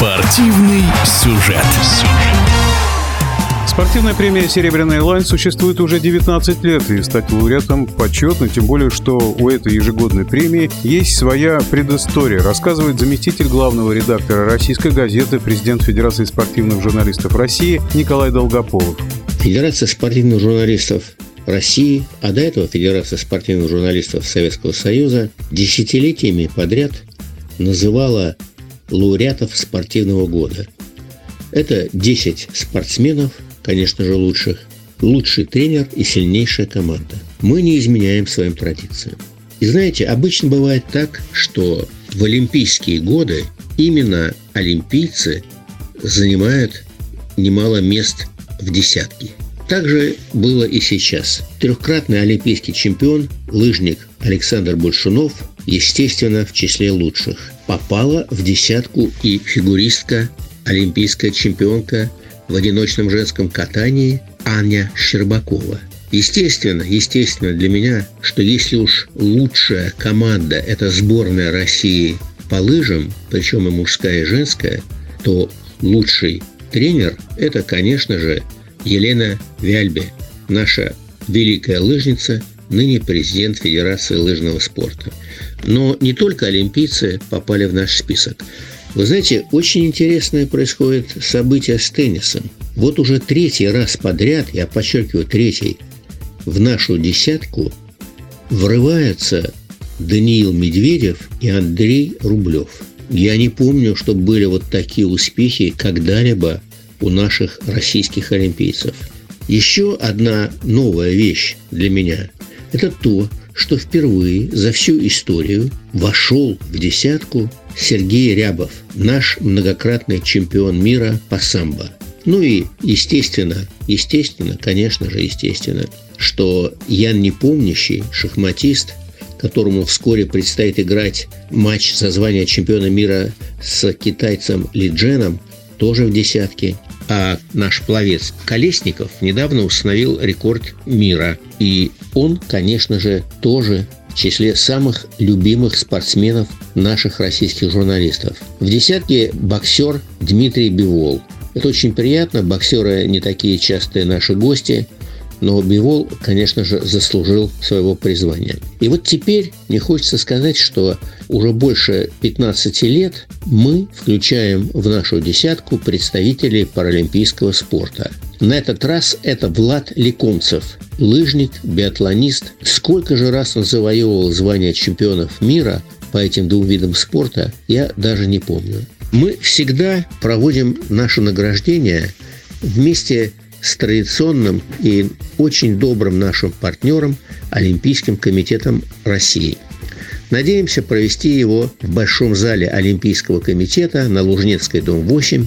Спортивный сюжет. Спортивная премия «Серебряная лань» существует уже 19 лет, и стать лауреатом почетно, тем более, что у этой ежегодной премии есть своя предыстория, рассказывает заместитель главного редактора российской газеты, президент Федерации спортивных журналистов России Николай Долгополов. Федерация спортивных журналистов России, а до этого Федерация спортивных журналистов Советского Союза десятилетиями подряд называла лауреатов спортивного года. Это 10 спортсменов, конечно же, лучших, лучший тренер и сильнейшая команда. Мы не изменяем своим традициям. И знаете, обычно бывает так, что в Олимпийские годы именно олимпийцы занимают немало мест в десятке. Так же было и сейчас. Трехкратный олимпийский чемпион, лыжник Александр Большунов, естественно, в числе лучших. Попала в десятку и фигуристка, олимпийская чемпионка в одиночном женском катании Аня Щербакова. Естественно, естественно для меня, что если уж лучшая команда – это сборная России по лыжам, причем и мужская, и женская, то лучший тренер – это, конечно же, Елена Вяльбе, наша великая лыжница, ныне президент Федерации лыжного спорта. Но не только олимпийцы попали в наш список. Вы знаете, очень интересное происходит событие с теннисом. Вот уже третий раз подряд, я подчеркиваю, третий, в нашу десятку врываются Даниил Медведев и Андрей Рублев. Я не помню, чтобы были вот такие успехи когда-либо у наших российских олимпийцев. Еще одна новая вещь для меня – это то, что впервые за всю историю вошел в десятку Сергей Рябов, наш многократный чемпион мира по самбо. Ну и, естественно, естественно, конечно же, естественно, что Ян Непомнящий, шахматист, которому вскоре предстоит играть матч за звание чемпиона мира с китайцем Ли Дженом, тоже в десятке. А наш пловец Колесников недавно установил рекорд мира. И он, конечно же, тоже в числе самых любимых спортсменов наших российских журналистов. В десятке боксер Дмитрий Бивол. Это очень приятно, боксеры не такие частые наши гости – но Бивол, конечно же, заслужил своего призвания. И вот теперь мне хочется сказать, что уже больше 15 лет мы включаем в нашу десятку представителей паралимпийского спорта. На этот раз это Влад Лекомцев, лыжник, биатлонист. Сколько же раз он завоевывал звание чемпионов мира по этим двум видам спорта, я даже не помню. Мы всегда проводим наше награждение вместе с традиционным и очень добрым нашим партнером Олимпийским комитетом России. Надеемся провести его в Большом зале Олимпийского комитета на Лужнецкой, дом 8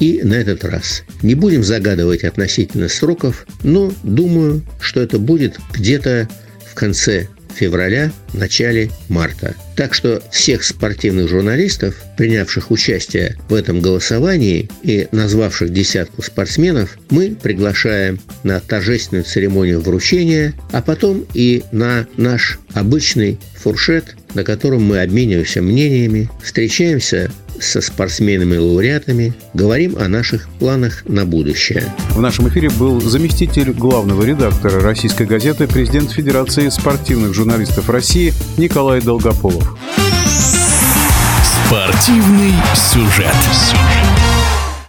и на этот раз. Не будем загадывать относительно сроков, но думаю, что это будет где-то в конце февраля, начале марта. Так что всех спортивных журналистов, принявших участие в этом голосовании и назвавших десятку спортсменов, мы приглашаем на торжественную церемонию вручения, а потом и на наш обычный фуршет, на котором мы обмениваемся мнениями, встречаемся со спортсменами-лауреатами, говорим о наших планах на будущее. В нашем эфире был заместитель главного редактора российской газеты, президент Федерации спортивных журналистов России Николай Долгополов. Спортивный сюжет.